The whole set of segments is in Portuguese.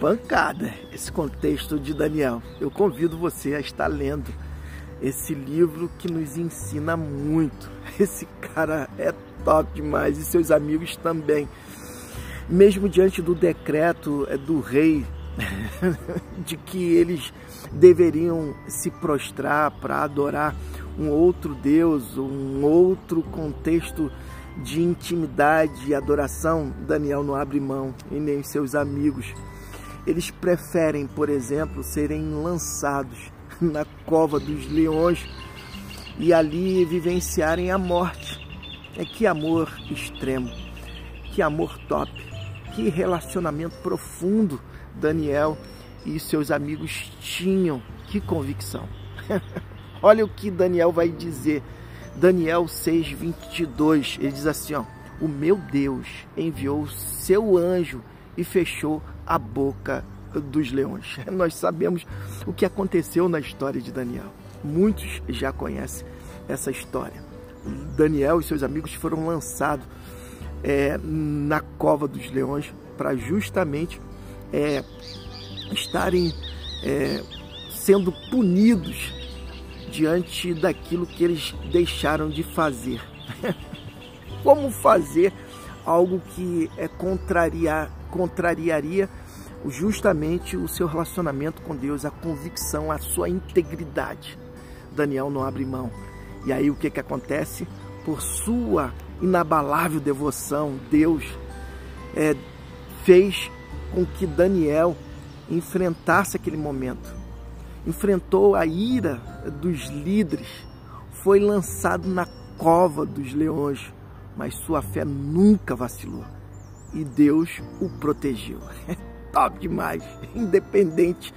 pancada esse contexto de Daniel. Eu convido você a estar lendo esse livro que nos ensina muito. Esse cara é top demais e seus amigos também. Mesmo diante do decreto é, do rei de que eles deveriam se prostrar para adorar um outro Deus, um outro contexto de intimidade e adoração, Daniel não abre mão e nem seus amigos. Eles preferem, por exemplo, serem lançados na cova dos leões e ali vivenciarem a morte. É que amor extremo, que amor top, que relacionamento profundo Daniel e seus amigos tinham. Que convicção. Olha o que Daniel vai dizer. Daniel 6, 22. Ele diz assim: ó, O meu Deus enviou seu anjo e fechou a boca dos leões. Nós sabemos o que aconteceu na história de Daniel. Muitos já conhecem essa história. Daniel e seus amigos foram lançados é, na cova dos leões para justamente é, estarem é, sendo punidos diante daquilo que eles deixaram de fazer. Como fazer algo que é contrariar, contrariaria justamente o seu relacionamento com Deus, a convicção, a sua integridade. Daniel não abre mão. E aí o que, que acontece? Por sua inabalável devoção, Deus é, fez com que Daniel enfrentasse aquele momento. Enfrentou a ira dos líderes, foi lançado na cova dos leões, mas sua fé nunca vacilou e Deus o protegeu. É top demais, independente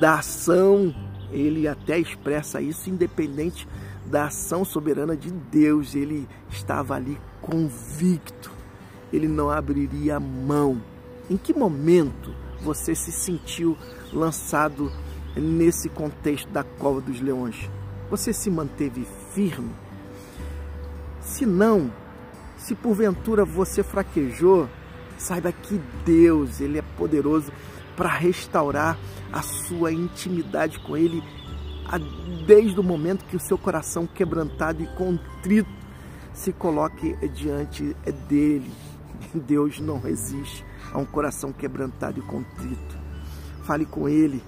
da ação, ele até expressa isso, independente da ação soberana de Deus, ele estava ali convicto, ele não abriria mão. Em que momento você se sentiu lançado nesse contexto da cova dos leões? Você se manteve firme? Se não, se porventura você fraquejou, saiba que Deus, ele é poderoso para restaurar a sua intimidade com ele desde o momento que o seu coração quebrantado e contrito se coloque diante dele. Deus não resiste a um coração quebrantado e contrito. Fale com ele,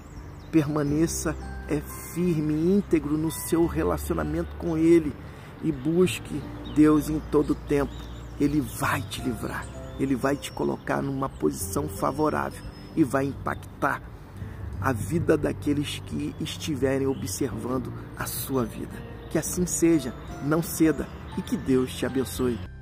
permaneça é firme e íntegro no seu relacionamento com ele e busque Deus em todo tempo. Ele vai te livrar, ele vai te colocar numa posição favorável e vai impactar a vida daqueles que estiverem observando a sua vida. Que assim seja, não ceda e que Deus te abençoe.